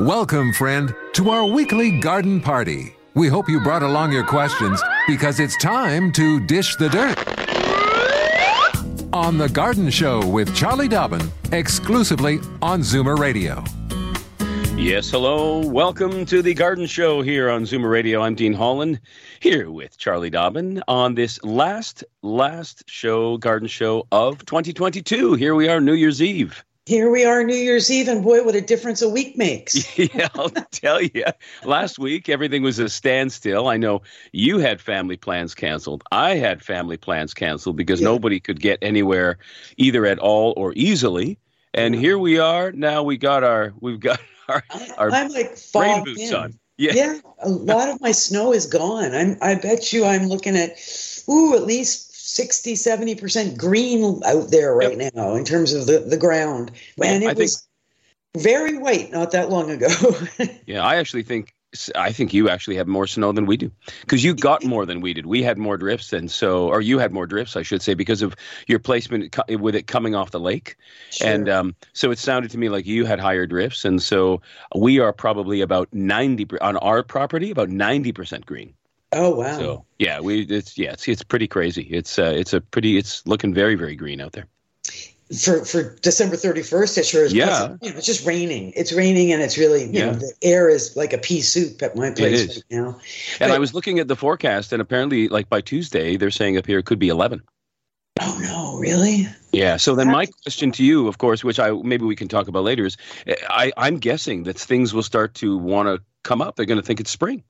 Welcome, friend, to our weekly garden party. We hope you brought along your questions because it's time to dish the dirt. On The Garden Show with Charlie Dobbin, exclusively on Zoomer Radio. Yes, hello. Welcome to the Garden Show here on Zoomer Radio. I'm Dean Holland, here with Charlie Dobbin on this last, last show, Garden Show of 2022. Here we are, New Year's Eve. Here we are, New Year's Eve, and boy, what a difference a week makes. yeah, I'll tell you. Last week, everything was a standstill. I know you had family plans canceled. I had family plans canceled because yeah. nobody could get anywhere either at all or easily. And here we are. Now we got our, we've got our, our I'm like rain boots in. on. Yeah. yeah, a lot of my snow is gone. I'm, I bet you I'm looking at, ooh, at least 60, 70% green out there right yep. now in terms of the, the ground. And it I was think, very white not that long ago. yeah, I actually think I think you actually have more snow than we do because you got more than we did. We had more drifts, and so, or you had more drifts, I should say, because of your placement with it coming off the lake. Sure. And um, so it sounded to me like you had higher drifts, and so we are probably about ninety on our property, about ninety percent green. Oh wow! So yeah, we it's yeah it's it's pretty crazy. It's uh, it's a pretty it's looking very very green out there. For for December thirty first, it sure is. Yeah, you know, it's just raining. It's raining, and it's really you yeah. know the air is like a pea soup at my place right now. And I was looking at the forecast, and apparently, like by Tuesday, they're saying up here it could be eleven. Oh no, really? Yeah. So then, my question to you, of course, which I maybe we can talk about later, is I I'm guessing that things will start to want to come up. They're going to think it's spring.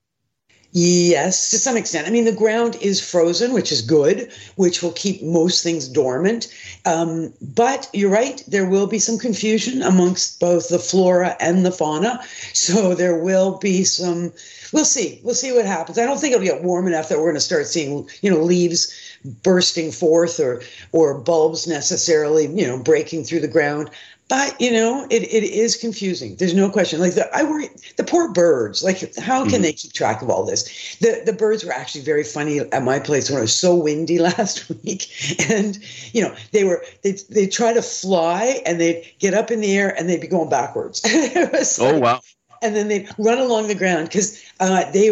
Yes, to some extent. I mean, the ground is frozen, which is good, which will keep most things dormant. Um, but you're right, there will be some confusion amongst both the flora and the fauna. So there will be some, we'll see. We'll see what happens. I don't think it'll get warm enough that we're going to start seeing, you know, leaves bursting forth or or bulbs necessarily, you know, breaking through the ground. But you know, it, it is confusing. There's no question. Like the, I worry the poor birds. Like how can mm-hmm. they keep track of all this? The the birds were actually very funny at my place when it was so windy last week, and you know they were they they try to fly and they'd get up in the air and they'd be going backwards. oh wow! And then they'd run along the ground because uh, they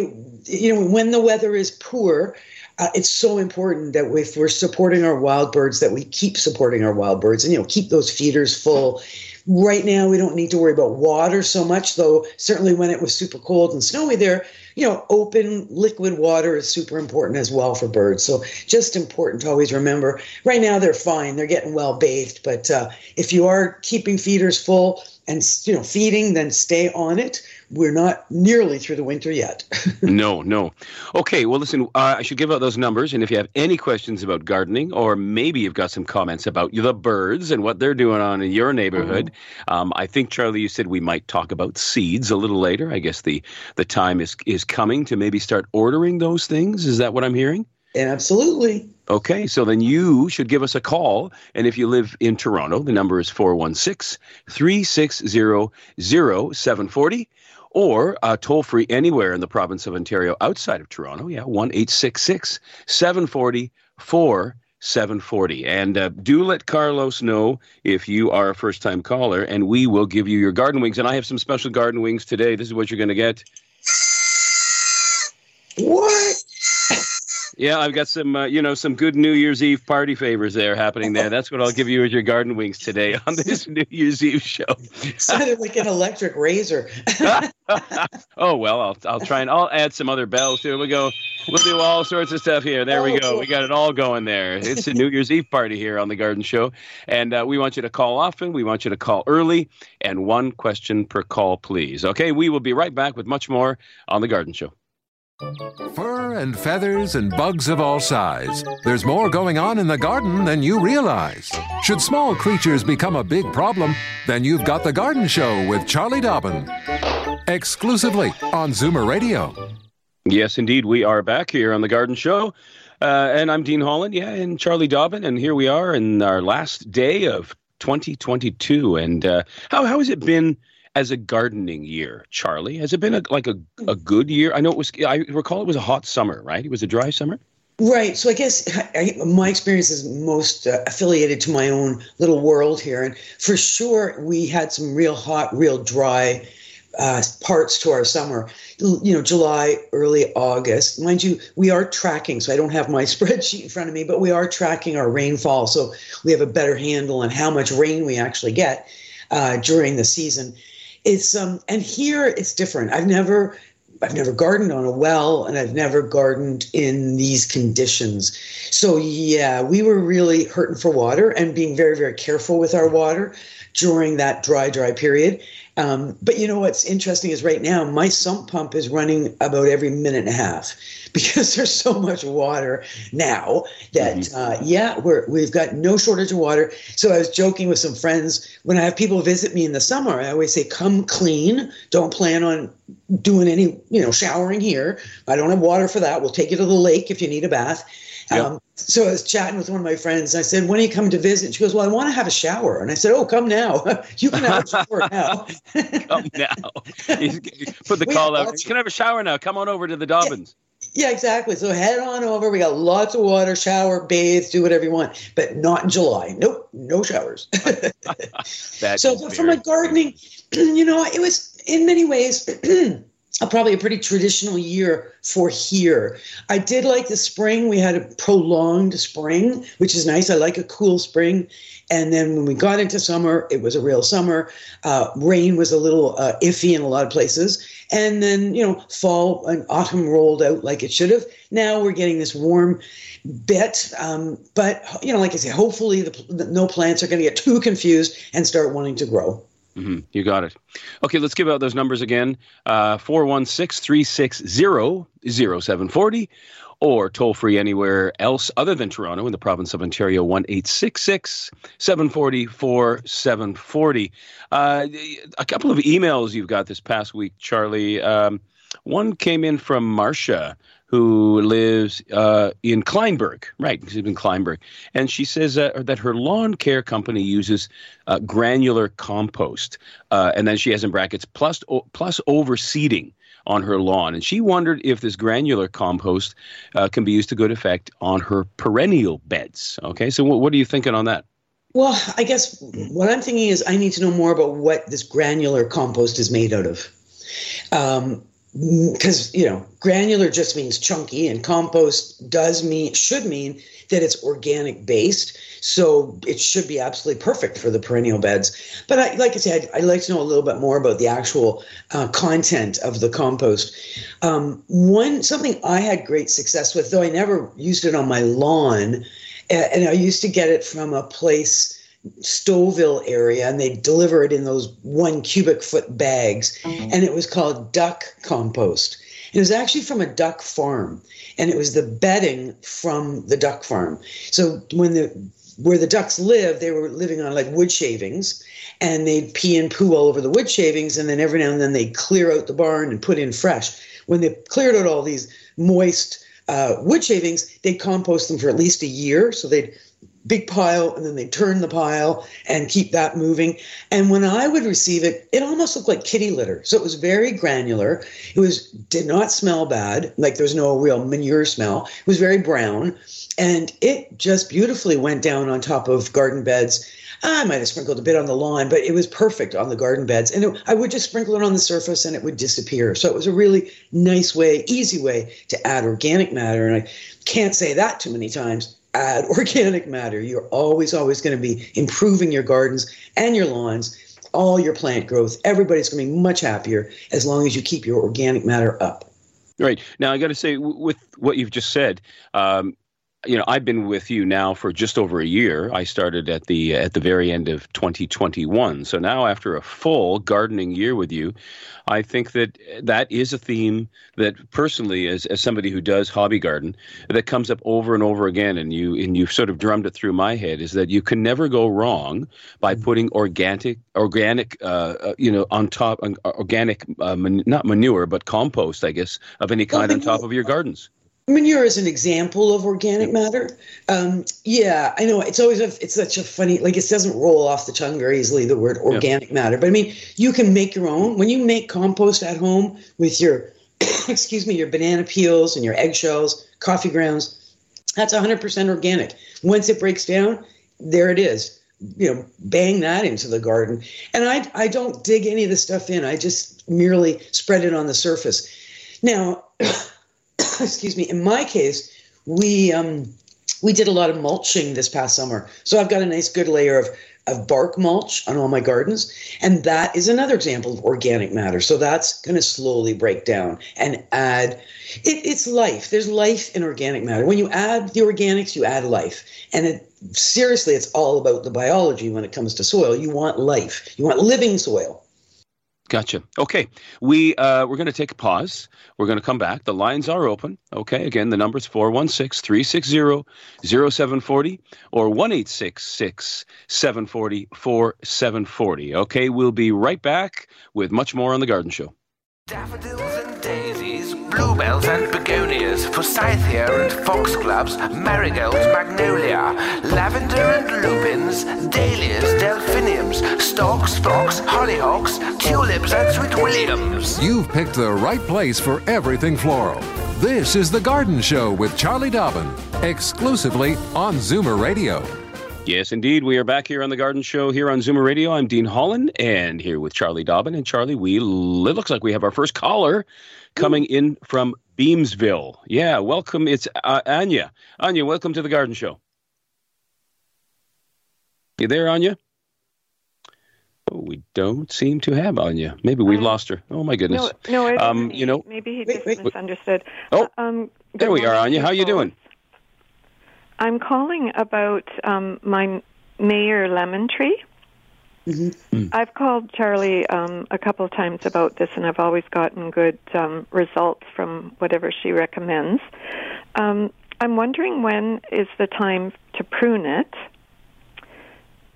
you know when the weather is poor uh, it's so important that if we're supporting our wild birds, that we keep supporting our wild birds and you know keep those feeders full. Right now, we don't need to worry about water so much, though. Certainly, when it was super cold and snowy there, you know, open liquid water is super important as well for birds. So, just important to always remember. Right now, they're fine; they're getting well bathed. But uh, if you are keeping feeders full and you know feeding, then stay on it we're not nearly through the winter yet. no, no. Okay, well, listen, uh, I should give out those numbers. And if you have any questions about gardening, or maybe you've got some comments about the birds and what they're doing on in your neighborhood, mm-hmm. um, I think, Charlie, you said we might talk about seeds a little later. I guess the, the time is, is coming to maybe start ordering those things. Is that what I'm hearing? Absolutely. Okay, so then you should give us a call. And if you live in Toronto, the number is 416 360 0740 or uh, toll free anywhere in the province of Ontario outside of Toronto. Yeah, 1 866 740 4740. And uh, do let Carlos know if you are a first time caller, and we will give you your garden wings. And I have some special garden wings today. This is what you're going to get. Yeah, I've got some, uh, you know, some good New Year's Eve party favors there happening there. That's what I'll give you as your garden wings today on this New Year's Eve show. Sounded like an electric razor. oh well, I'll I'll try and I'll add some other bells too. We go. We'll do all sorts of stuff here. There we go. We got it all going there. It's a New Year's Eve party here on the Garden Show, and uh, we want you to call often. We want you to call early, and one question per call, please. Okay, we will be right back with much more on the Garden Show. Fur and feathers and bugs of all size. There's more going on in the garden than you realize. Should small creatures become a big problem, then you've got The Garden Show with Charlie Dobbin. Exclusively on Zoomer Radio. Yes, indeed. We are back here on The Garden Show. Uh, and I'm Dean Holland, yeah, and Charlie Dobbin. And here we are in our last day of 2022. And uh, how, how has it been as a gardening year, Charlie? Has it been a, like a, a good year? I know it was, I recall it was a hot summer, right? It was a dry summer? Right. So I guess I, my experience is most uh, affiliated to my own little world here. And for sure, we had some real hot, real dry uh, parts to our summer. You know, July, early August. Mind you, we are tracking. So I don't have my spreadsheet in front of me, but we are tracking our rainfall. So we have a better handle on how much rain we actually get uh, during the season. It's um, and here it's different. I've never I've never gardened on a well and I've never gardened in these conditions. So yeah, we were really hurting for water and being very, very careful with our water during that dry, dry period. Um, but you know what's interesting is right now my sump pump is running about every minute and a half because there's so much water now that mm-hmm. uh, yeah we're we've got no shortage of water. So I was joking with some friends when I have people visit me in the summer. I always say, "Come clean. Don't plan on doing any you know showering here. I don't have water for that. We'll take you to the lake if you need a bath." Yep. Um, so I was chatting with one of my friends. And I said, "When are you coming to visit?" She goes, "Well, I want to have a shower." And I said, "Oh, come now. you can have a shower now." come now. Put the we call out. You can have a shower now. Come on over to the Dobbins. Yeah, yeah, exactly. So head on over. We got lots of water, shower, bathe, do whatever you want, but not in July. Nope, no showers. so from a gardening, you know, it was in many ways a, probably a pretty traditional year for here. I did like the spring. We had a prolonged spring, which is nice. I like a cool spring. And then when we got into summer, it was a real summer. Uh, rain was a little uh, iffy in a lot of places. And then, you know, fall and autumn rolled out like it should have. Now we're getting this warm bit. Um, but, you know, like I say, hopefully the, the no plants are going to get too confused and start wanting to grow. Mm-hmm. You got it. Okay, let's give out those numbers again uh, 416 360 0740 or toll free anywhere else other than Toronto in the province of Ontario 1 866 740 4740. Uh, a couple of emails you've got this past week, Charlie. Um, one came in from Marcia who lives uh, in Kleinburg, right? She's in Kleinburg, and she says uh, that her lawn care company uses uh, granular compost, uh, and then she has in brackets plus plus overseeding on her lawn, and she wondered if this granular compost uh, can be used to good effect on her perennial beds. Okay, so what, what are you thinking on that? Well, I guess what I'm thinking is I need to know more about what this granular compost is made out of. Um, because you know granular just means chunky and compost does mean should mean that it's organic based so it should be absolutely perfect for the perennial beds. But I, like i said I'd, like to know a little bit more about the actual uh, content of the compost. Um, one something i had great success with though i never used it on my lawn and i used to get it from a place Stouffville area, and they deliver it in those one cubic foot bags, mm-hmm. and it was called duck compost. It was actually from a duck farm, and it was the bedding from the duck farm. So when the where the ducks live, they were living on like wood shavings, and they'd pee and poo all over the wood shavings, and then every now and then they'd clear out the barn and put in fresh. When they cleared out all these moist uh, wood shavings, they'd compost them for at least a year. So they'd big pile and then they turn the pile and keep that moving. And when I would receive it, it almost looked like kitty litter. So it was very granular. It was did not smell bad, like there's no real manure smell. It was very brown. And it just beautifully went down on top of garden beds. I might have sprinkled a bit on the lawn, but it was perfect on the garden beds. And it, I would just sprinkle it on the surface and it would disappear. So it was a really nice way, easy way to add organic matter. And I can't say that too many times add organic matter. You're always, always going to be improving your gardens and your lawns, all your plant growth. Everybody's going to be much happier as long as you keep your organic matter up. Right. Now, I got to say, with what you've just said, um, you know, I've been with you now for just over a year. I started at the at the very end of 2021. So now, after a full gardening year with you, I think that that is a theme that, personally, as as somebody who does hobby garden, that comes up over and over again. And you and you've sort of drummed it through my head is that you can never go wrong by mm-hmm. putting organic organic, uh, uh, you know, on top uh, organic, uh, man, not manure, but compost, I guess, of any kind on top of your gardens manure is an example of organic matter. Um, yeah, I know it's always a, it's such a funny like it doesn't roll off the tongue very easily the word organic matter, but I mean you can make your own when you make compost at home with your excuse me your banana peels and your eggshells, coffee grounds. That's 100% organic. Once it breaks down, there it is. You know, bang that into the garden. And I I don't dig any of the stuff in. I just merely spread it on the surface. Now excuse me, in my case, we um, we did a lot of mulching this past summer. So I've got a nice good layer of of bark mulch on all my gardens. And that is another example of organic matter. So that's going to slowly break down and add. It, it's life. There's life in organic matter. When you add the organics, you add life. And it, seriously, it's all about the biology when it comes to soil. You want life, you want living soil. Gotcha. Okay, we uh, we're going to take a pause. We're going to come back. The lines are open. Okay, again, the number is 416-360-0740 or 1-866-740-4740. Okay, we'll be right back with much more on The Garden Show. Daffodils and bluebells and begonias, forsythia and foxgloves, marigolds, magnolia, lavender and lupins, dahlias, delphiniums, stocks, phlox, hollyhocks, tulips and sweet williams. You've picked the right place for everything floral. This is The Garden Show with Charlie Dobbin, exclusively on Zoomer Radio. Yes, indeed. We are back here on the Garden Show here on Zoomer Radio. I'm Dean Holland and here with Charlie Dobbin. And Charlie, we it looks like we have our first caller coming in from Beamsville. Yeah, welcome. It's uh, Anya. Anya, welcome to the Garden Show. You there, Anya? Oh, we don't seem to have Anya. Maybe we've um, lost her. Oh my goodness. No, no. Um, you know, maybe he just wait, wait, misunderstood. Oh, uh, um, there we are, Anya. How are you doing? I'm calling about um, my Meyer lemon tree. Mm-hmm. Mm. I've called Charlie um, a couple of times about this, and I've always gotten good um, results from whatever she recommends. Um, I'm wondering when is the time to prune it.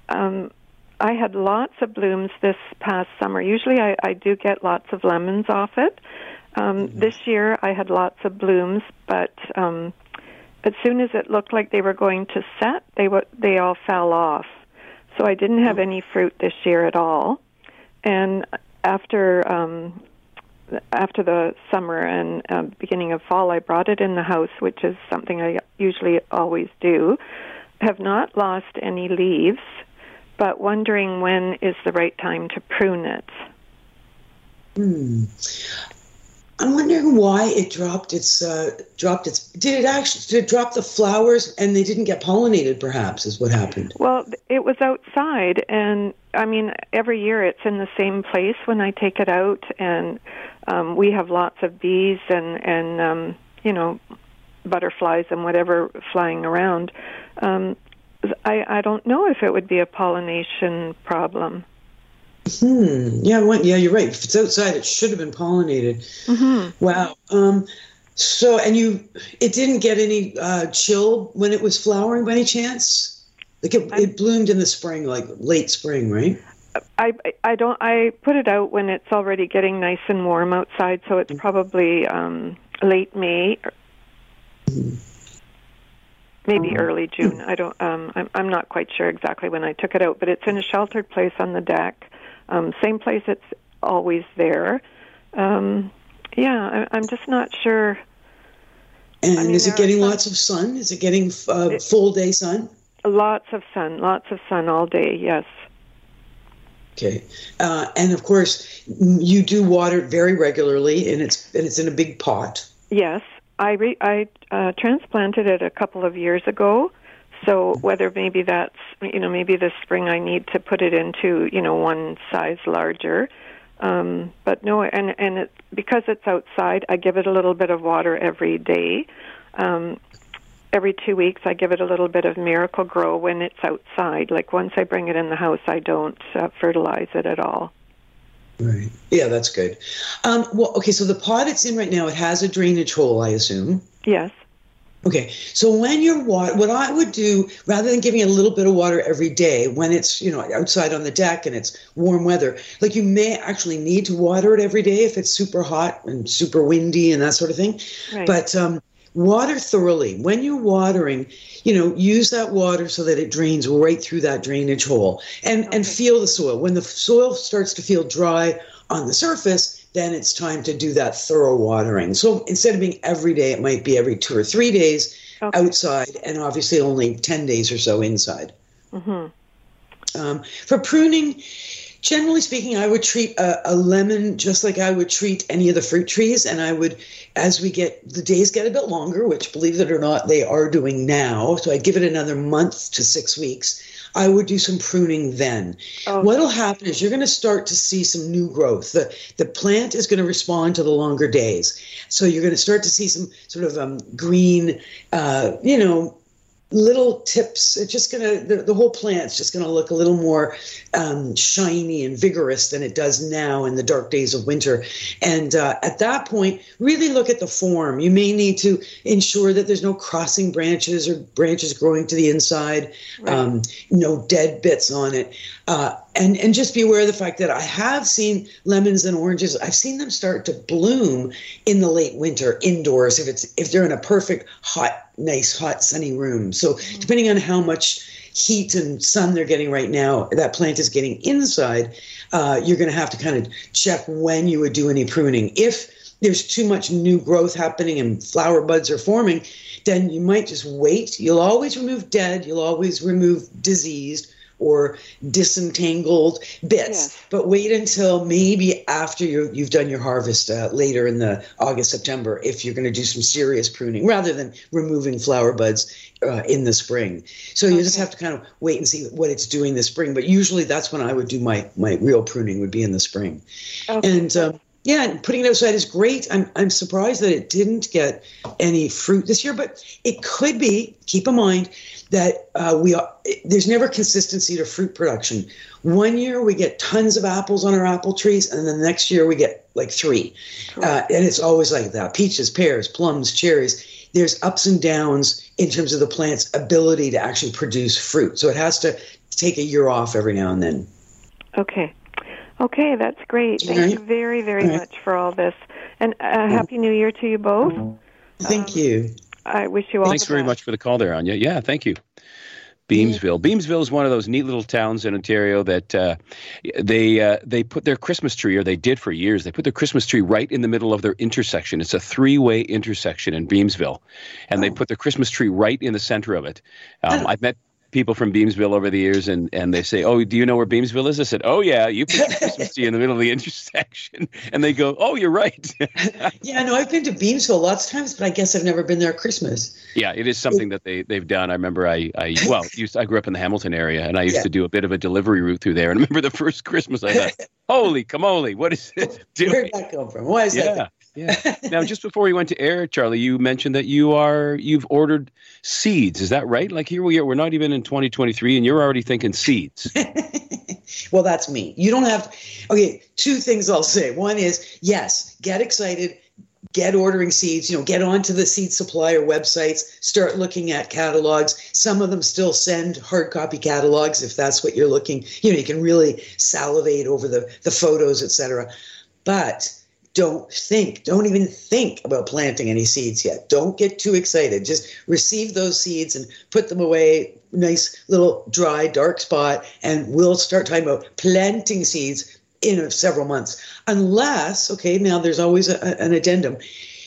Um, I had lots of blooms this past summer. Usually, I, I do get lots of lemons off it. Um, mm-hmm. This year, I had lots of blooms, but um, as soon as it looked like they were going to set, they w- they all fell off. So I didn't have any fruit this year at all. And after um, after the summer and uh, beginning of fall, I brought it in the house, which is something I usually always do. Have not lost any leaves, but wondering when is the right time to prune it. Hmm. I'm wondering why it dropped its uh, dropped its. Did it actually did it drop the flowers and they didn't get pollinated? Perhaps is what happened. Well, it was outside, and I mean, every year it's in the same place when I take it out, and um, we have lots of bees and and um, you know butterflies and whatever flying around. Um, I I don't know if it would be a pollination problem. Hmm. Yeah. Well, yeah. You're right. If it's outside, it should have been pollinated. Mm-hmm. Wow. Um. So, and you, it didn't get any uh, chill when it was flowering by any chance. Like it, it bloomed in the spring, like late spring, right? I I don't. I put it out when it's already getting nice and warm outside, so it's probably um, late May. Maybe mm-hmm. early June. I don't. Um, I'm. I'm not quite sure exactly when I took it out, but it's in a sheltered place on the deck, um, same place it's always there. Um, yeah, I, am just not sure. And I mean, is it getting some, lots of sun? Is it getting uh, it, full day sun? Lots of sun, lots of sun all day. Yes. Okay, uh, and of course, you do water very regularly, and it's and it's in a big pot. Yes, I re- I uh, transplanted it a couple of years ago, so whether maybe that's you know maybe this spring I need to put it into you know one size larger, um, but no, and and it, because it's outside, I give it a little bit of water every day. Um, every two weeks I give it a little bit of Miracle-Gro when it's outside. Like once I bring it in the house, I don't uh, fertilize it at all. Right. Yeah, that's good. Um, well, okay. So the pot it's in right now, it has a drainage hole, I assume. Yes. Okay, so when you're water, what I would do rather than giving it a little bit of water every day when it's you know outside on the deck and it's warm weather, like you may actually need to water it every day if it's super hot and super windy and that sort of thing. Right. But um, water thoroughly when you're watering. You know, use that water so that it drains right through that drainage hole, and okay. and feel the soil. When the soil starts to feel dry on the surface, then it's time to do that thorough watering. So instead of being every day, it might be every two or three days okay. outside, and obviously only 10 days or so inside. Mm-hmm. Um, for pruning, generally speaking, I would treat a, a, lemon just like I would treat any of the fruit trees. And I would, as we get the days get a bit longer, which believe it or not, they are doing now. So I'd give it another month to six weeks. I would do some pruning then. Oh. What'll happen is you're going to start to see some new growth. The the plant is going to respond to the longer days, so you're going to start to see some sort of um, green, uh, you know, little tips. It's just going to, the, the whole plant's just going to look a little more um, shiny and vigorous than it does now in the dark days of winter. And uh, at that point, really look at the form. You may need to ensure that there's no crossing branches or branches growing to the inside, right. um, no dead bits on it. Uh, and and just be aware of the fact that I have seen lemons and oranges. I've seen them start to bloom in the late winter indoors if it's if they're in a perfect hot, nice hot sunny room. So mm-hmm. depending on how much heat and sun they're getting right now, that plant is getting inside. Uh, you're going to have to kind of check when you would do any pruning. If there's too much new growth happening and flower buds are forming, then you might just wait. You'll always remove dead. You'll always remove diseased or disentangled bits. Yeah. But wait until maybe after you you've done your harvest uh, later in the August September if you're going to do some serious pruning rather than removing flower buds uh, in the spring. So you just have to kind of wait and see what it's doing this spring. But usually that's when I would do my my real pruning would be in the spring. Okay. And um, yeah, and putting it outside is great. I'm I'm surprised that it didn't get any fruit this year, but it could be. Keep in mind that uh, we are, there's never consistency to fruit production. One year we get tons of apples on our apple trees, and then the next year we get like three, uh, and it's always like that: peaches, pears, plums, cherries. There's ups and downs in terms of the plant's ability to actually produce fruit. So it has to take a year off every now and then. Okay. Okay, that's great. Thank right. you very, very right. much for all this. And uh, Happy New Year to you both. Thank um, you. I wish you all Thanks very best. much for the call there, Anya. Yeah, thank you. Beamsville. Beamsville is one of those neat little towns in Ontario that uh, they uh, they put their Christmas tree, or they did for years. They put their Christmas tree right in the middle of their intersection. It's a three-way intersection in Beamsville, and oh. they put their Christmas tree right in the center of it. Um, oh. I've met people from Beamsville over the years, and, and they say, "Oh, do you know where Beamsville is?" I said, "Oh yeah, you put the Christmas tree in the middle of the intersection," and they go, "Oh, you're right." yeah, no, I've been to Beamsville lots of times, but I guess I've never been there at Christmas. Yeah, it is something that they they've done. I remember I I well, used I grew up in the Hamilton area, and I used yeah. to do a bit of a delivery route through there. And I remember the first Christmas, I thought, "Holy camole, what is this doing?" Where did that come from? Why is yeah. that? Yeah. Now, just before we went to air, Charlie, you mentioned that you are you've ordered seeds. Is that right? Like here we are. We're not even in 2023, and you're already thinking seeds. well, that's me. You don't have. Okay, two things I'll say. One is yes, get excited. Get ordering seeds, you know, get onto the seed supplier websites, start looking at catalogs. Some of them still send hard copy catalogs if that's what you're looking. You know, you can really salivate over the, the photos, etc. But don't think, don't even think about planting any seeds yet. Don't get too excited. Just receive those seeds and put them away, nice little dry, dark spot, and we'll start talking about planting seeds in several months. Unless, okay, now there's always a, an addendum.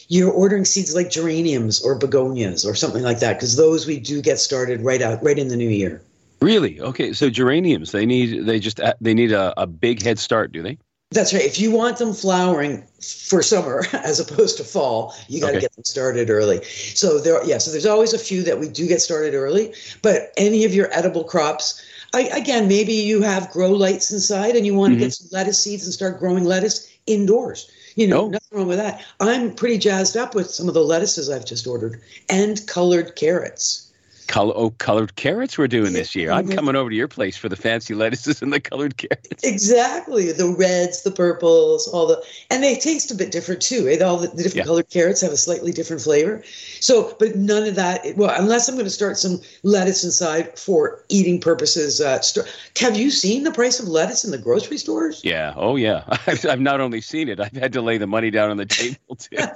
You're ordering seeds like geraniums or begonias or something like that, because those we do get started right out, right in the new year. Really? Okay. So geraniums, they need they just they need a, a big head start, do they? That's right. If you want them flowering for summer as opposed to fall, you got to okay. get them started early. So there, yeah. So there's always a few that we do get started early, but any of your edible crops, I, again, maybe you have grow lights inside and you want mm-hmm. to get some lettuce seeds and start growing lettuce indoors. You know, No. nothing wrong with that. I'm pretty jazzed up with some of the lettuces I've just ordered and colored carrots. Color, oh, colored carrots we're doing this year. I'm Mhm. coming over to your place for the fancy lettuces and the colored carrots. Exactly. The reds, the purples, all the, and they taste a bit different too. eh? All the, the different Yeah. colored carrots have a slightly different flavor. So, but none of that, well, unless I'm going to start some lettuce inside for eating purposes. Uh, st- have you seen the price of lettuce in the grocery stores? Yeah. Oh, yeah. I've, I've not only seen it, I've had to lay the money down on the table too.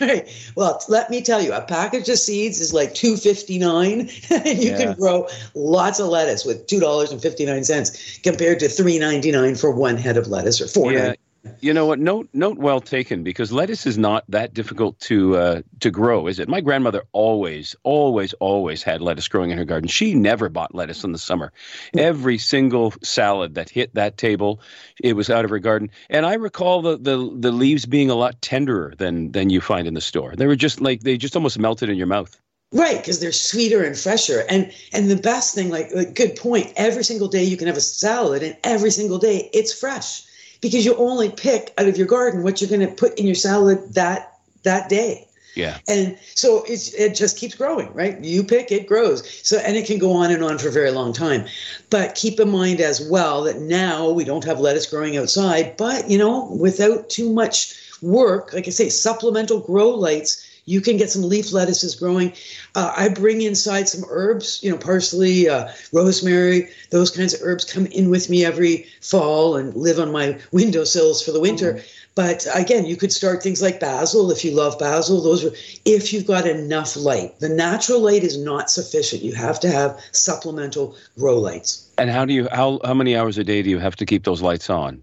Right. Well, let me tell you, a package of seeds is like two fifty nine, you Yeah. can grow lots of lettuce with two dollars and fifty nine cents compared to three ninety nine for one head of lettuce or four. Yeah. You know what? Note note well taken because lettuce is not that difficult to uh, to grow, is it? My grandmother always, always, always had lettuce growing in her garden. She never bought lettuce in the summer. Every single salad that hit that table, it was out of her garden. And I recall the the, the leaves being a lot tenderer than than you find in the store. They were just like they just almost melted in your mouth. Right, because they're sweeter and fresher. And and the best thing, like, like good point, every single day you can have a salad, and every single day it's fresh because you only pick out of your garden what you're going to put in your salad that that day. Yeah. And so it's it just keeps growing, right? You pick, it grows. So and it can go on and on for a very long time. But keep in mind as well that now we don't have lettuce growing outside, but you know, without too much work, like I say, supplemental grow lights, you can get some leaf lettuces growing. Uh, I bring inside some herbs, you know, parsley, uh, rosemary, those kinds of herbs come in with me every fall and live on my windowsills for the winter. But again, you could start things like basil if you love basil. Those are if you've got enough light. The natural light is not sufficient. You have to have supplemental grow lights. And how do you how how many hours a day do you have to keep those lights on?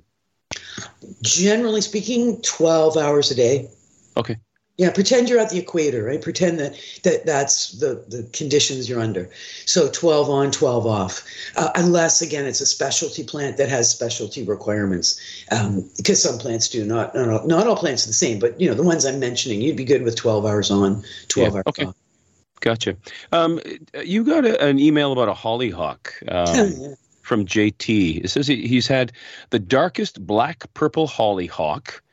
Generally speaking, 12 hours a day. Okay. Yeah, pretend you're at the equator, right? Pretend that, that that's the, the conditions you're under. So 12 on, 12 off. Uh, unless, again, it's a specialty plant that has specialty requirements. Um, because some plants do. Not, not, all, not all plants are the same, but, you know, the ones I'm mentioning, you'd be good with 12 hours on, 12 Yeah, hours okay. off. Gotcha. Um, you got a, an email about a hollyhock. Um, Yeah. from JT. It says he, he's had the darkest black purple hollyhock.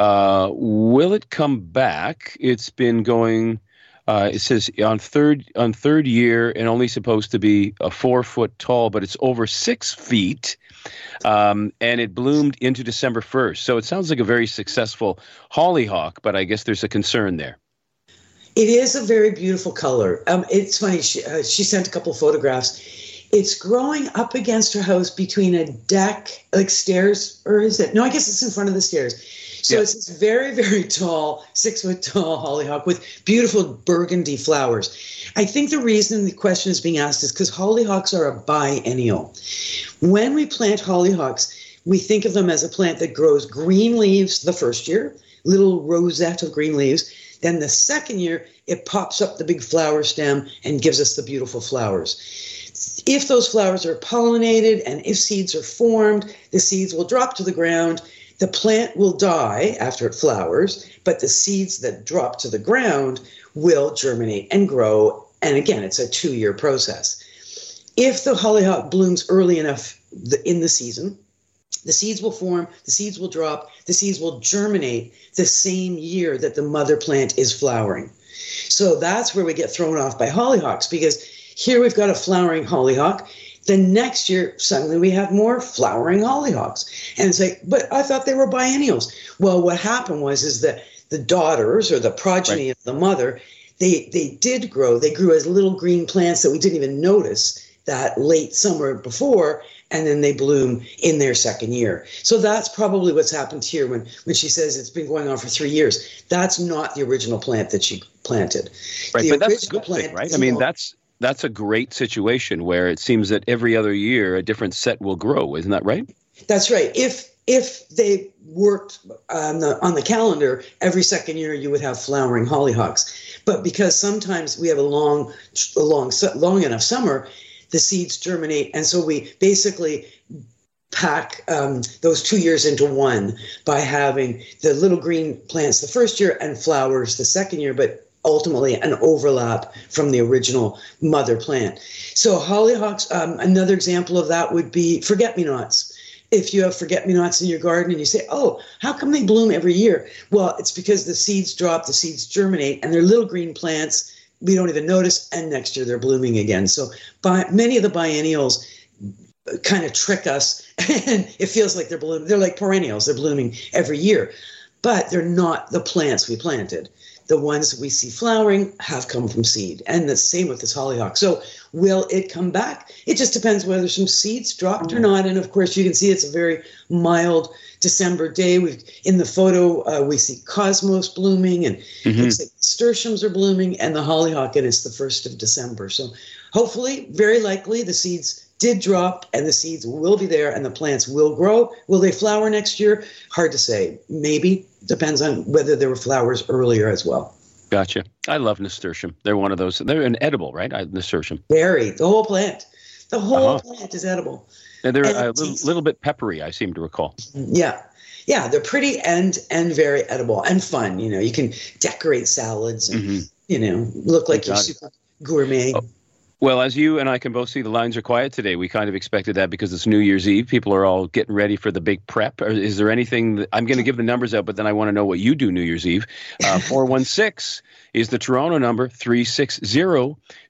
Uh, will it come back? It's been going. Uh, it says on third on third year and only supposed to be a four foot tall, but it's over six feet, um, and it bloomed into December first. So it sounds like a very successful hollyhock, but I guess there's a concern there. It is a very beautiful color. Um, it's funny. She, uh, she sent a couple photographs. It's growing up against her house between a deck, like stairs, or is it? No, I guess it's in front of the stairs. So Yeah. it's this very, very tall, six foot tall hollyhock with beautiful burgundy flowers. I think the reason the question is being asked is because hollyhocks are a biennial. When we plant hollyhocks, we think of them as a plant that grows green leaves the first year, little rosette of green leaves. Then the second year, it pops up the big flower stem and gives us the beautiful flowers. If those flowers are pollinated and if seeds are formed, the seeds will drop to the ground. The plant will die after it flowers, but the seeds that drop to the ground will germinate and grow. And again, it's a two year process. If the hollyhock blooms early enough in the season, the seeds will form, the seeds will drop, the seeds will germinate the same year that the mother plant is flowering. So that's where we get thrown off by hollyhocks because here we've got a flowering hollyhock. The next year, suddenly we have more flowering hollyhocks. And it's like, but I thought they were biennials. Well, what happened was is that the daughters or the progeny of the mother, they they did grow. They grew as little green plants that we didn't even notice that late summer before, and then they bloom in their second year. So that's probably what's happened here when, when she says it's been going on for three years. That's not the original plant that she planted. Right, The but that's a good thing, plant- right? I mean, no. that's that's a great situation where it seems that every other year a different set will grow. Isn't that right? That's right. If if they worked on the on the calendar, every second year you would have flowering hollyhocks. But because sometimes we have a long, a long, long enough summer, the seeds germinate, and so we basically pack um, those two years into one by having the little green plants the first year and flowers the second year, but ultimately an overlap from the original mother plant. So hollyhocks, um, another example of that would be forget-me-nots. if you have forget me nots in your garden and you say, oh, how come they bloom every year? Well, it's because the seeds drop, the seeds germinate, and they're little green plants. We don't even notice, and next year they're blooming again. So, by, many of the biennials kind of trick us, and it feels like they're blooming. They're like perennials; they're blooming every year, but they're not the plants we planted the ones we see flowering have come from seed. And the same with this hollyhock. So will it come back? It just depends whether some seeds dropped or not. And of course, you can see it's a very mild December day. We've in the photo uh, we see cosmos blooming and mm-hmm. looks like nasturtiums are blooming and the hollyhock, and it's the first of December. So hopefully, very likely, the seeds did drop and the seeds will be there and the plants will grow. Will they flower next year? Hard to say. Maybe. Depends on whether there were flowers earlier as well. Gotcha. I love nasturtium. They're one of those. They're an edible, right? Nasturtium. Very. The whole plant. The whole uh-huh. plant is edible. And they're and a little, little bit peppery, I seem to recall. Yeah. Yeah, they're pretty and and very edible and fun. You know, you can decorate salads and mm-hmm. you know look like you're super gourmet. Oh, well, as you and I can both see, the lines are quiet today. We kind of expected that because it's New Year's Eve. People are all getting ready for the big prep. Is there anything that, I'm going to give the numbers out, but then I want to know what you do New Year's Eve? Uh, 416 is the Toronto number, 360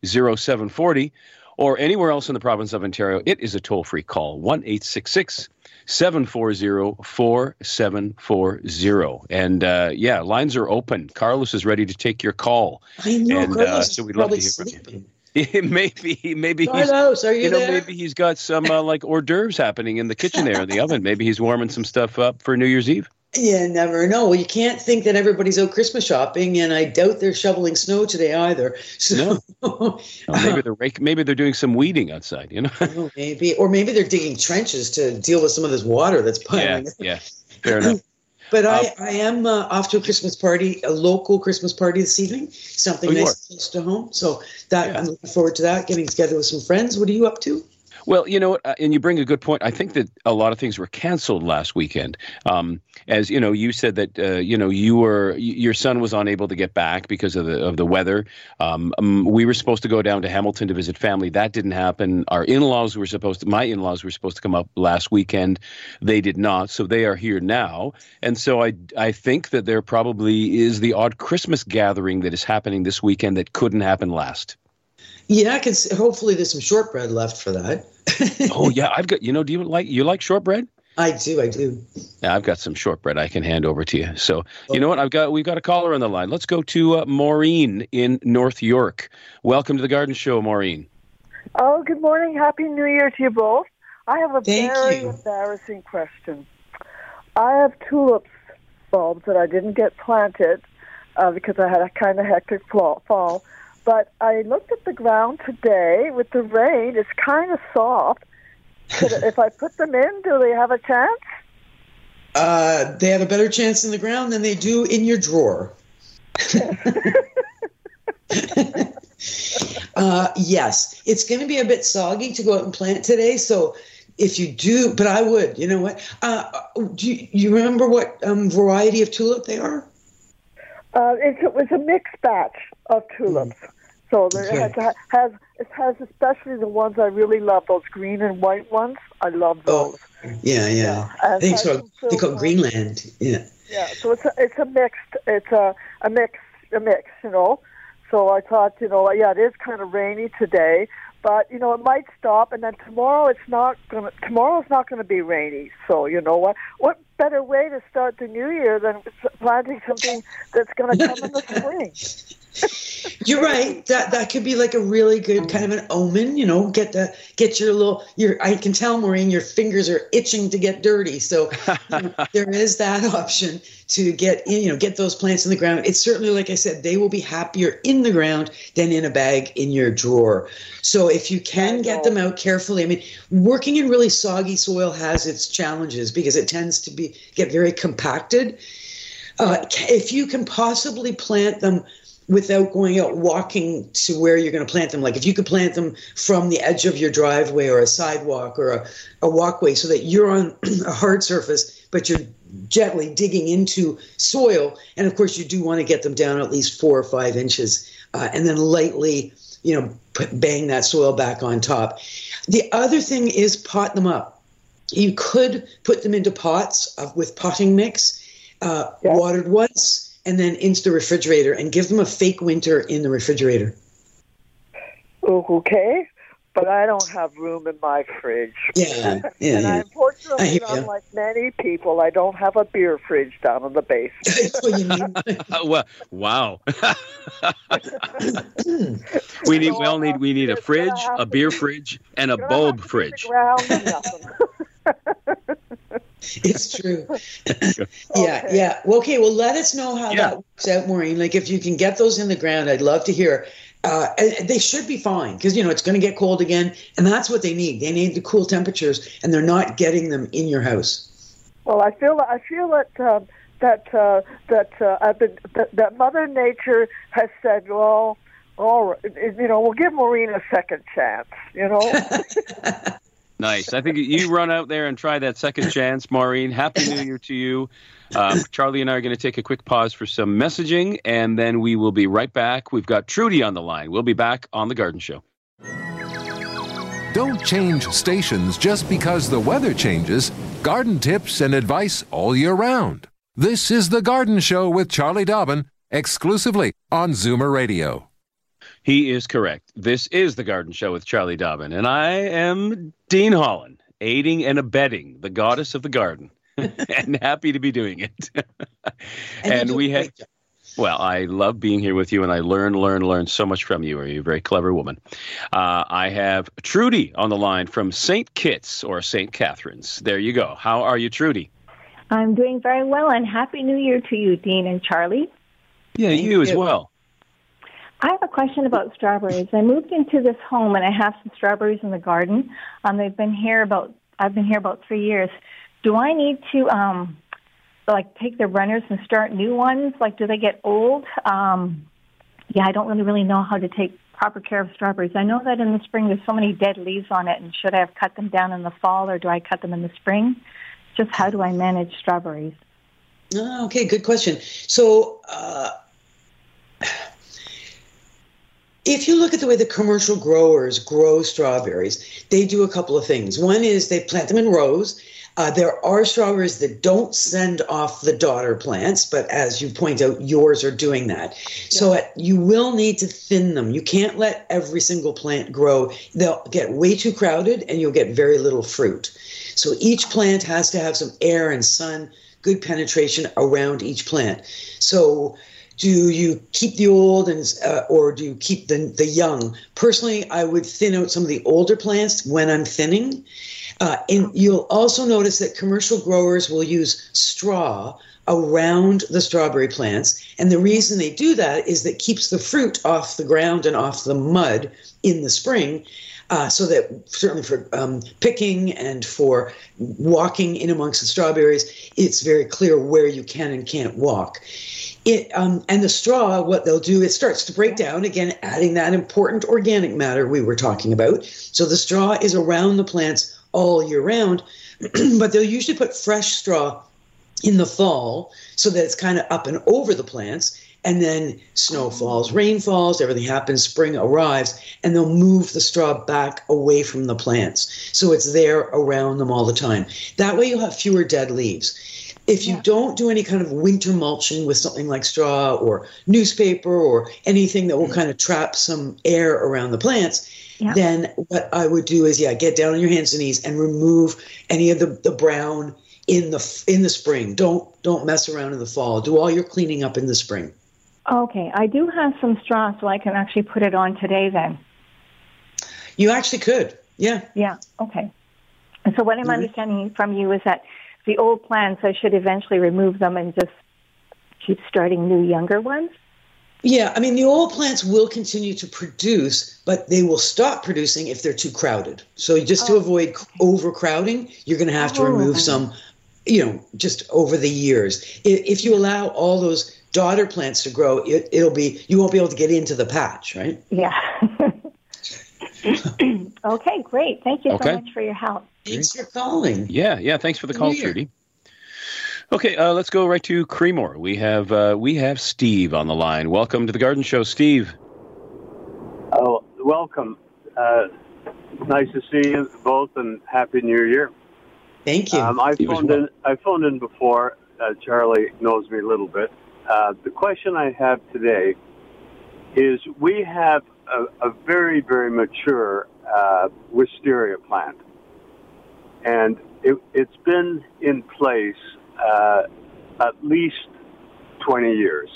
0740, or anywhere else in the province of Ontario. It is a toll free call, 1 866 740 4740. And uh, yeah, lines are open. Carlos is ready to take your call. I know, and, uh, so we'd love to hear sleeping. from you. Maybe maybe Carlos, he's are you, you know there? maybe he's got some uh, like hors d'oeuvres happening in the kitchen there in the oven. Maybe he's warming some stuff up for New Year's Eve. You never know. Well, you can't think that everybody's out Christmas shopping, and I doubt they're shoveling snow today either. So no. maybe they're rake, maybe they're doing some weeding outside. You know, oh, maybe, or maybe they're digging trenches to deal with some of this water that's piling. Yeah, yeah, fair enough. But I, uh, I am uh, off to a Christmas party, a local Christmas party this evening, something oh, nice close to home. So that yeah. I'm looking forward to that, getting together with some friends. What are you up to? Well, you know, uh, and you bring a good point. I think that a lot of things were canceled last weekend. Um, as you know, you said that uh, you know you were your son was unable to get back because of the of the weather. Um, um, we were supposed to go down to Hamilton to visit family. That didn't happen. Our in-laws were supposed to. My in-laws were supposed to come up last weekend. They did not, so they are here now. And so I I think that there probably is the odd Christmas gathering that is happening this weekend that couldn't happen last. Yeah, I can. See, hopefully, there's some shortbread left for that. oh yeah, I've got. You know, do you like you like shortbread? I do. I do. Yeah, I've got some shortbread I can hand over to you. So you know what? I've got we've got a caller on the line. Let's go to uh, Maureen in North York. Welcome to the Garden Show, Maureen. Oh, good morning. Happy New Year to you both. I have a Thank very you. embarrassing question. I have tulips bulbs that I didn't get planted uh, because I had a kind of hectic fall. But I looked at the ground today with the rain. It's kind of soft. If I put them in, do they have a chance? Uh, they have a better chance in the ground than they do in your drawer. uh, yes, it's going to be a bit soggy to go out and plant today. So if you do, but I would. You know what? Uh, do you, you remember what um, variety of tulip they are? Uh, it, it was a mixed batch of tulips. Mm. So there okay. has, has it has especially the ones I really love, those green and white ones. I love oh, those. Oh, yeah, yeah. yeah. I think so. They call Greenland. Yeah. Yeah. So it's a, it's a mixed it's a a mix a mix, you know. So I thought, you know, yeah, it is kind of rainy today, but you know, it might stop, and then tomorrow it's not gonna. Tomorrow's not going to be rainy. So you know what? What better way to start the new year than planting something that's going to come in the spring? You're right. That that could be like a really good kind of an omen. You know, get the get your little. Your I can tell, Maureen, your fingers are itching to get dirty. So you know, there is that option to get in. You know, get those plants in the ground. It's certainly like I said, they will be happier in the ground than in a bag in your drawer. So if you can get them out carefully, I mean, working in really soggy soil has its challenges because it tends to be get very compacted. Uh, if you can possibly plant them without going out walking to where you're going to plant them. Like if you could plant them from the edge of your driveway or a sidewalk or a, a walkway so that you're on a hard surface, but you're gently digging into soil. And of course, you do want to get them down at least four or five inches uh, and then lightly, you know, bang that soil back on top. The other thing is pot them up. You could put them into pots of, with potting mix, uh, Yeah. watered once, and then into the refrigerator, and give them a fake winter in the refrigerator. Okay, but I don't have room in my fridge. Yeah, yeah, and I, yeah. I unfortunately, hear ya. unlike many people, I don't have a beer fridge down in the basement. That's what you need. Uh, well, wow. we need. We all need. We need a fridge, a beer fridge, and a bulb fridge. Dig around and nothing. It's true. yeah, yeah. Well, okay. Well, let us know how Yeah. that works out, Maureen. Like, if you can get those in the ground, I'd love to hear. Uh, and they should be fine because you know it's going to get cold again, and that's what they need. They need the cool temperatures, and they're not getting them in your house. Well, I feel I feel that uh, that uh, that uh, I've been that, that Mother Nature has said, well, all right, you know, we'll give Maureen a second chance. You know, Nice. I think you run out there and try that second chance, Maureen. Happy New Year to you. Um, Charlie and I are going to take a quick pause for some messaging, and then we will be right back. We've got Trudy on the line. We'll be back on the Garden Show. Don't change stations just because the weather changes. Garden tips and advice all year round. This is The Garden Show with Charlie Dobbin, exclusively on Zoomer Radio. He is correct. This is the Garden Show with Charlie Dobbin, and I am Dean Hollin, aiding and abetting the goddess of the garden, and happy to be doing it. you and we a had. Well, I love being here with you, and I learn, learn, learn so much from you. Are You're a very clever woman. Uh, I have Trudy on the line from St. Kitts or St. Catharines. There you go. How are you, Trudy? I'm doing very well, and Happy New Year to you, Dean and Charlie. Yeah, Thank you as well. I have a question about strawberries. I moved into this home, and I have some strawberries in the garden. Um, they've been here about I've been here about three years. Do I need to um, like take the runners and start new ones? Like, do they get old? Um, yeah, I don't really really know how to take proper care of strawberries. I know that in the spring there's so many dead leaves on it, and should I have cut them down in the fall or do I cut them in the spring? Just how do I manage strawberries? Oh, okay, good question. So, uh, if you look at the way the commercial growers grow strawberries, they do a couple of things. One is they plant them in rows. Uh, there are strawberries that don't send off the daughter plants, but as you point out, yours are doing that. So at, you will need to thin them. You can't let every single plant grow. They'll get way too crowded and you'll get very little fruit. So each plant has to have some air and sun, good penetration around each plant. So do you keep the old and uh, or do you keep the the young? Personally, I would thin out some of the older plants when I'm thinning. Uh, and you'll also notice that commercial growers will use straw around the strawberry plants. And the reason they do that is that keeps the fruit off the ground and off the mud in the spring. Uh, so that certainly for um, picking and for walking in amongst the strawberries, it's very clear where you can and can't walk. It um, and the straw, what they'll do, it starts to break down again, adding that important organic matter we were talking about. So the straw is around the plants all year round, but they'll usually put fresh straw in the fall so that it's kind of up and over the plants. And then snow falls, rain falls, everything happens, spring arrives, and they'll move the straw back away from the plants. So it's there around them all the time. That way you'll have fewer dead leaves. If you Yeah. don't do any kind of winter mulching with something like straw or newspaper or anything that will kind of trap some air around the plants, Yeah. then what I would do is, yeah, get down on your hands and knees and remove any of the, the brown in the in the spring. Don't don't mess around in the fall. Do all your cleaning up in the spring. Okay, I do have some straw, so I can actually put it on today then. You actually could, yeah. Yeah, okay. And so what I'm Mhm. understanding from you is that the old plants, I should eventually remove them and just keep starting new younger ones? Yeah, I mean, the old plants will continue to produce, but they will stop producing if they're too crowded. So, just to Oh, avoid overcrowding, you're going to have to Oh. remove some, you know, just over the years. If you allow all those daughter plants to grow, it, it'll be you won't be able to get into the patch, right? Yeah. okay, great. Thank you Okay. so much for your help. Thanks for calling. Yeah, yeah. Thanks for the call, Year. Trudy. Okay, uh, let's go right to Creemore. We have uh, we have Steve on the line. Welcome to the Garden Show, Steve. Oh, welcome. Uh, nice to see you both, and happy New Year. Thank you. Um, I You phoned in. I phoned in before. Uh, Charlie knows me a little bit. Uh, the question I have today is: We have a, a very, very mature uh, wisteria plant, and it, it's been in place uh, at least 20 years.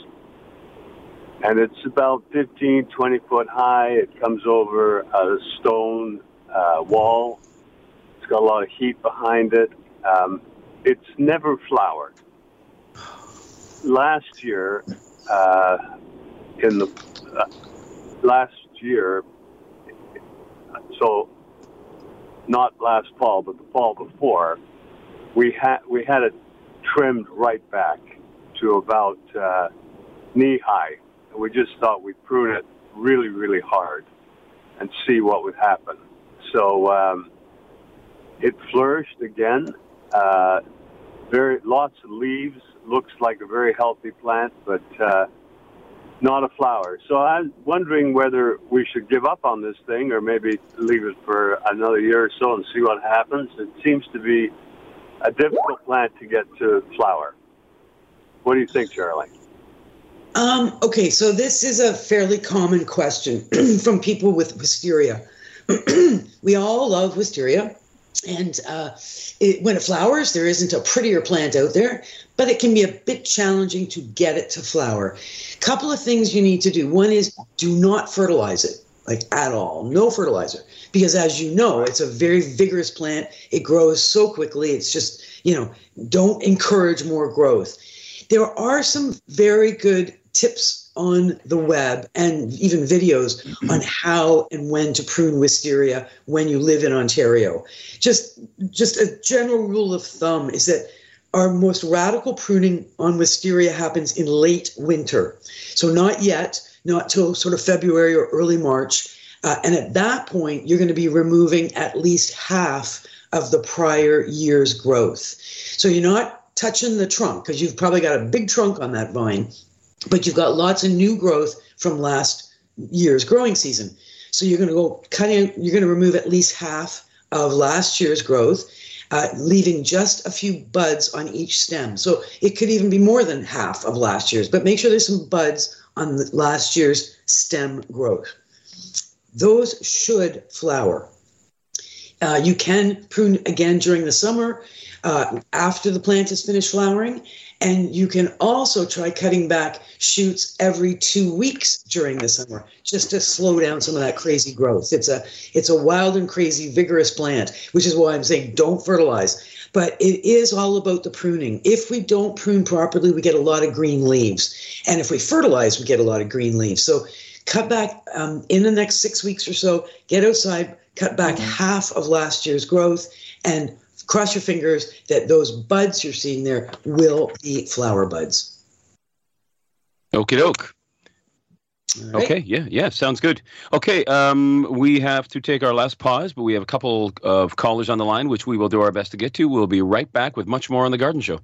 And it's about 15, 20 foot high. It comes over a stone uh, wall. It's got a lot of heat behind it. Um, it's never flowered. Last year, uh, in the uh, last year, so not last fall, but the fall before, we had we had it trimmed right back to about uh, knee high, and we just thought we'd prune it really, really hard and see what would happen. So um, it flourished again. Uh, very lots of leaves. Looks like a very healthy plant, but uh, not a flower. So I'm wondering whether we should give up on this thing or maybe leave it for another year or so and see what happens. It seems to be a difficult plant to get to flower. What do you think, Charlie? Um, okay, so this is a fairly common question from people with wisteria. we all love wisteria, and uh, it, when it flowers, there isn't a prettier plant out there, but it can be a bit challenging to get it to flower. Couple of things you need to do. One is do not fertilize it, like at all. No fertilizer, because as you know, it's a very vigorous plant. It grows so quickly. It's just you know, don't encourage more growth. There are some very good tips on the web and even videos on how and when to prune wisteria when you live in Ontario. Just just a general rule of thumb is that our most radical pruning on wisteria happens in late winter. So not yet, not till sort of February or early March. Uh, and at that point, you're going to be removing at least half of the prior year's growth. So you're not touching the trunk because you've probably got a big trunk on that vine, but you've got lots of new growth from last year's growing season. So you're going to go cutting, you're going to remove at least half of last year's growth, uh, leaving just a few buds on each stem. So it could even be more than half of last year's, but make sure there's some buds on last year's stem growth. Those should flower. Uh, you can prune again during the summer uh, after the plant has finished flowering. And you can also try cutting back shoots every two weeks during the summer, just to slow down some of that crazy growth. It's a it's a wild and crazy, vigorous plant, which is why I'm saying don't fertilize. But it is all about the pruning. If we don't prune properly, we get a lot of green leaves, and if we fertilize, we get a lot of green leaves. So cut back um, in the next six weeks or so. Get outside, cut back half of last year's growth, and cross your fingers that those buds you're seeing there will be flower buds. Okie doke. All right? Okay, yeah, yeah, sounds good. Okay, um, we have to take our last pause, but we have a couple of callers on the line, which we will do our best to get to. We'll be right back with much more on the Garden Show.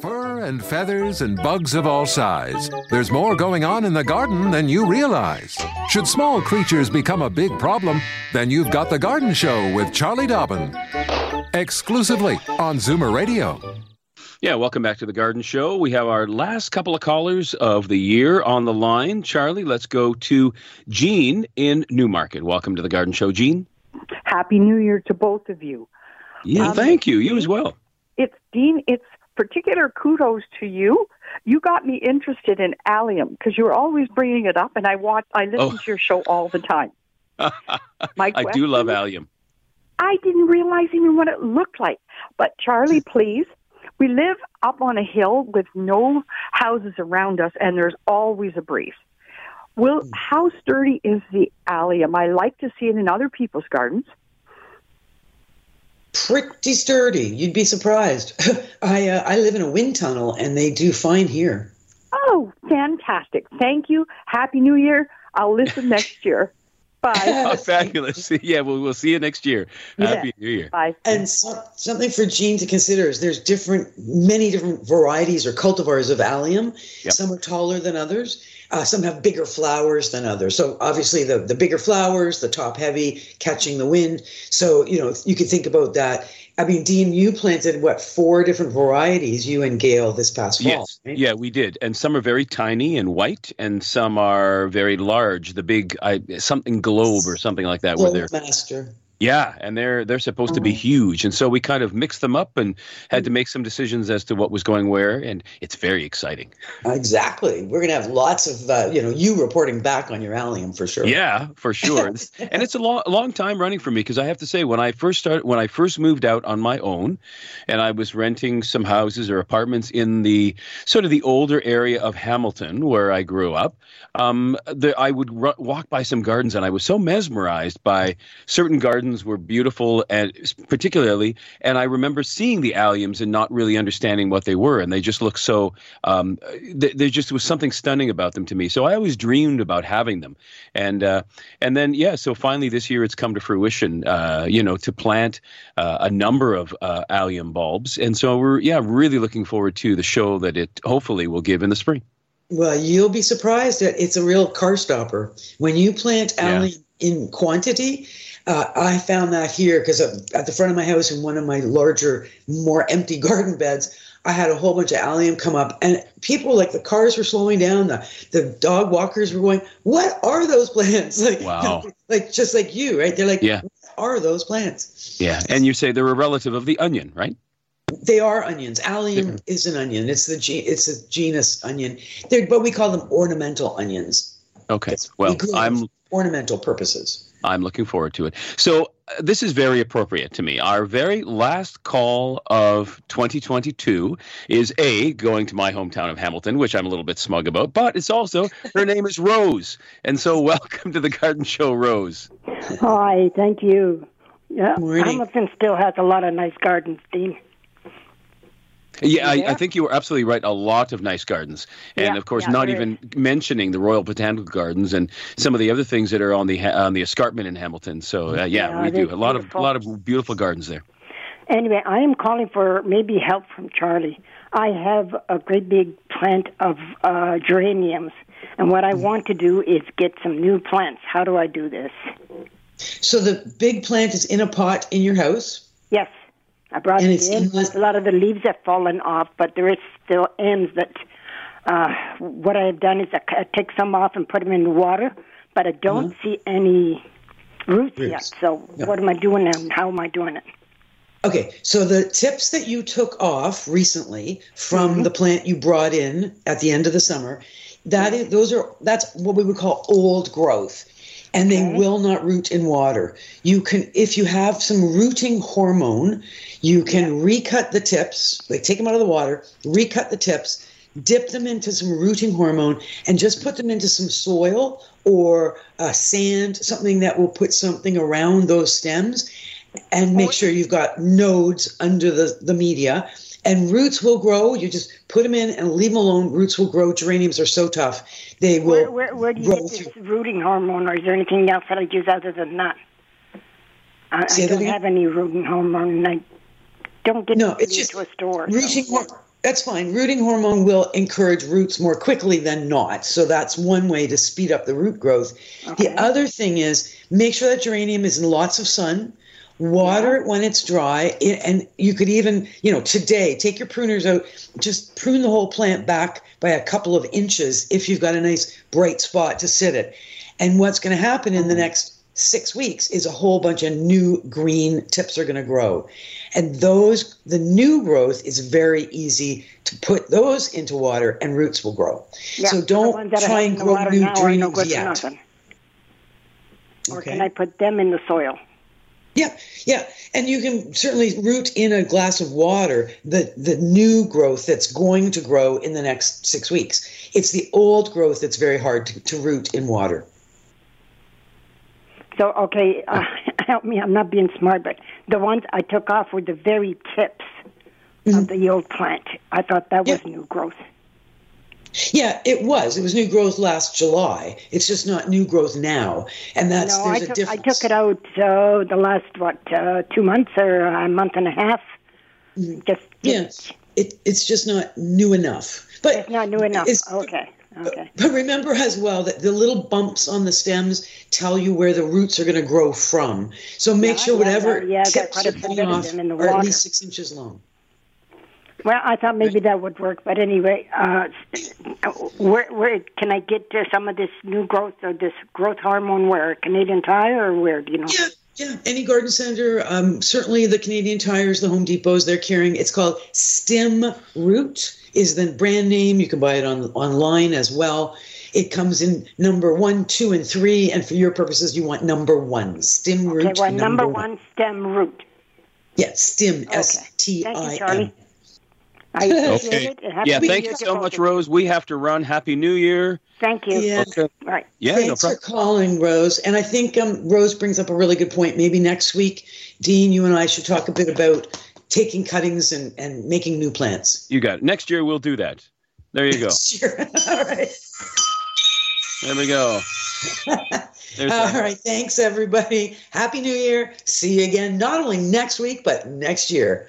Fur and feathers and bugs of all size. There's more going on in the garden than you realize. Should small creatures become a big problem, then you've got The Garden Show with Charlie Dobbin. Exclusively on Zoomer Radio. Yeah, welcome back to the Garden Show. We have our last couple of callers of the year on the line. Charlie, let's go to Jean in Newmarket. Welcome to the Garden Show, Jean. Happy New Year to both of you. Yeah, Um, thank you. You as well. It's Dean. It's particular kudos to you. You got me interested in allium because you were always bringing it up, and I watch. I listen Oh. to your show all the time. My I do love allium. I didn't realize even what it looked like. But Charlie, please, we live up on a hill with no houses around us, and there's always a breeze. Well, how sturdy is the allium? I like to see it in other people's gardens. Pretty sturdy. You'd be surprised. I uh, I live in a wind tunnel, and they do fine here. Oh, fantastic! Thank you. Happy New Year. I'll listen next year. Bye. Oh, fabulous. Yeah, well, we'll see you next year. Happy New Year. Bye. And so, something for Jean to consider is there's different, many different varieties or cultivars of allium. Yep. Some are taller than others. Uh, some have bigger flowers than others. So obviously, the the bigger flowers, the top heavy, catching the wind. So you know you could think about that. I mean, Dean, you planted what four different varieties, you and Gail, this past fall. Yes, right? yeah, we did, and some are very tiny and white, and some are very large. The big, I, something globe or something like that, where they're Master. Yeah, and they're they're supposed to be huge, and so we kind of mixed them up and had to make some decisions as to what was going where, and it's very exciting. Exactly. We're gonna have lots of uh, you know you reporting back on your allium for sure. Yeah, for sure. And it's a long, long time running for me because I have to say, when I first started, when I first moved out on my own, and I was renting some houses or apartments in the sort of the older area of Hamilton where I grew up, um, the, I would ru- walk by some gardens, and I was so mesmerized by certain gardens were beautiful, and particularly, and I remember seeing the alliums and not really understanding what they were, and they just looked so. Um, th- there just was something stunning about them to me. So I always dreamed about having them, and uh, and then yeah, so finally this year it's come to fruition. Uh, you know, to plant uh, a number of uh, allium bulbs, and so we're yeah really looking forward to the show that it hopefully will give in the spring. Well, you'll be surprised that it's a real car stopper. When you plant Yeah. allium in quantity, uh, I found that here because at the front of my house in one of my larger, more empty garden beds, I had a whole bunch of allium come up, and people like the cars were slowing down, the the dog walkers were going, "What are those plants?" Like, Wow. like just like you, right? They're like, Yeah. "What are those plants?" Yeah, and you say they're a relative of the onion, right? They are onions. Allium is an onion. It's the ge- it's a genus onion. They're, but we call them ornamental onions. Okay. Well, them I'm ornamental purposes. I'm looking forward to it. So uh, this is very appropriate to me. Our very last call of 2022 is a going to my hometown of Hamilton, which I'm a little bit smug about, but it's also her name is Rose, and so welcome to the Garden Show, Rose. Hi, thank you. Yeah, Hamilton still has a lot of nice gardens, Dean. Yeah, I, I think you were absolutely right. A lot of nice gardens, and Yeah, of course, yeah, not there even mentioning the Royal Botanical Gardens and some of the other things that are on the on the escarpment in Hamilton. So uh, yeah, Yeah, we do a lot of a beautiful. lot of beautiful gardens there. Anyway, I am calling for maybe help from Charlie. I have a great big plant of uh, geraniums, and what I want to do is get some new plants. How do I do this? So the big plant is in a pot in your house. Yes, I brought And it in. the- A lot of the leaves have fallen off, but there is still ends that. Uh, what I have done is I take some off and put them in the water, but I don't see any roots, yet. So Yeah. what am I doing and how am I doing it? Okay, so the tips that you took off recently from the plant you brought in at the end of the summer, that is, those are that's what we would call old growth, and they will not root in water. You can, if you have some rooting hormone, you can recut the tips, like take them out of the water, recut the tips, dip them into some rooting hormone, and just put them into some soil or uh, sand, something that will put something around those stems and make sure you've got nodes under the, the media and roots will grow. You just put them in and leave them alone. Roots will grow. Geraniums are so tough. They will Where, where, where do you get this rooting hormone, or is there anything else that I use other than that? I, I don't have any rooting hormone, and I don't get No, it it's just into a store. so- rooting hor- that's fine. Rooting hormone will encourage roots more quickly than not. So that's one way to speed up the root growth. Okay. the other thing is make sure that geranium is in lots of sun water it when it's dry i- and you could even you know today take your pruners out just prune the whole plant back by a couple of inches if you've got a nice bright spot to sit it and what's going to happen in the mm-hmm. next six weeks is a whole bunch of new green tips are going to grow and those the new growth is very easy to put those into water and roots will grow Yeah, so don't ones that I try and grow new now are no geraniums good for yet. Or Okay. can I put them in the soil? Yeah, yeah, and you can certainly root in a glass of water the the new growth that's going to grow in the next six weeks. It's the old growth that's very hard to, to root in water. So, okay, uh, help me. I'm not being smart, but the ones I took off were the very tips Mm-hmm. of the old plant. I thought that was new growth. Yeah, it was. It was new growth last July. It's just not new growth now, and that's no, I there's a took, I took it out uh, the last what uh, two months or a month and a half. Just Yeah, it, it's just not new enough. But it's not new enough. it's- Okay, okay. But remember as well that the little bumps on the stems tell you where the roots are going to grow from. So make Yeah, sure whatever yeah, tips you're a cutting bit of off in the are at least six inches long. Well, I thought maybe that would work, but anyway, uh, where where can I get some of this new growth or this growth hormone? Where Canadian Tire or where? Do you know? Yeah, yeah. Any garden center, um, certainly the Canadian Tires, the Home Depots, they're carrying. It's called Stem Root. Is the brand name. You can buy it on online as well. It comes in number one, two, and three. And for your purposes, you want number one. Stim-Root. Okay, well, number one stem root. Yeah, Stim. Okay. S T I. M. I appreciate Okay. it. Yeah, thank you so much. Rose. We have to run. Happy New Year. Thank you. Yeah. Okay. Right. Yeah, no Thanks for calling, Rose. And I think um, Rose brings up a really good point. Maybe next week, Dean, you and I should talk a bit about taking cuttings and, and making new plants. You got it. Next year we'll do that. There you go. Sure. All right. There we go. There's All that. right. Thanks, everybody. Happy New Year. See you again, not only next week, but next year.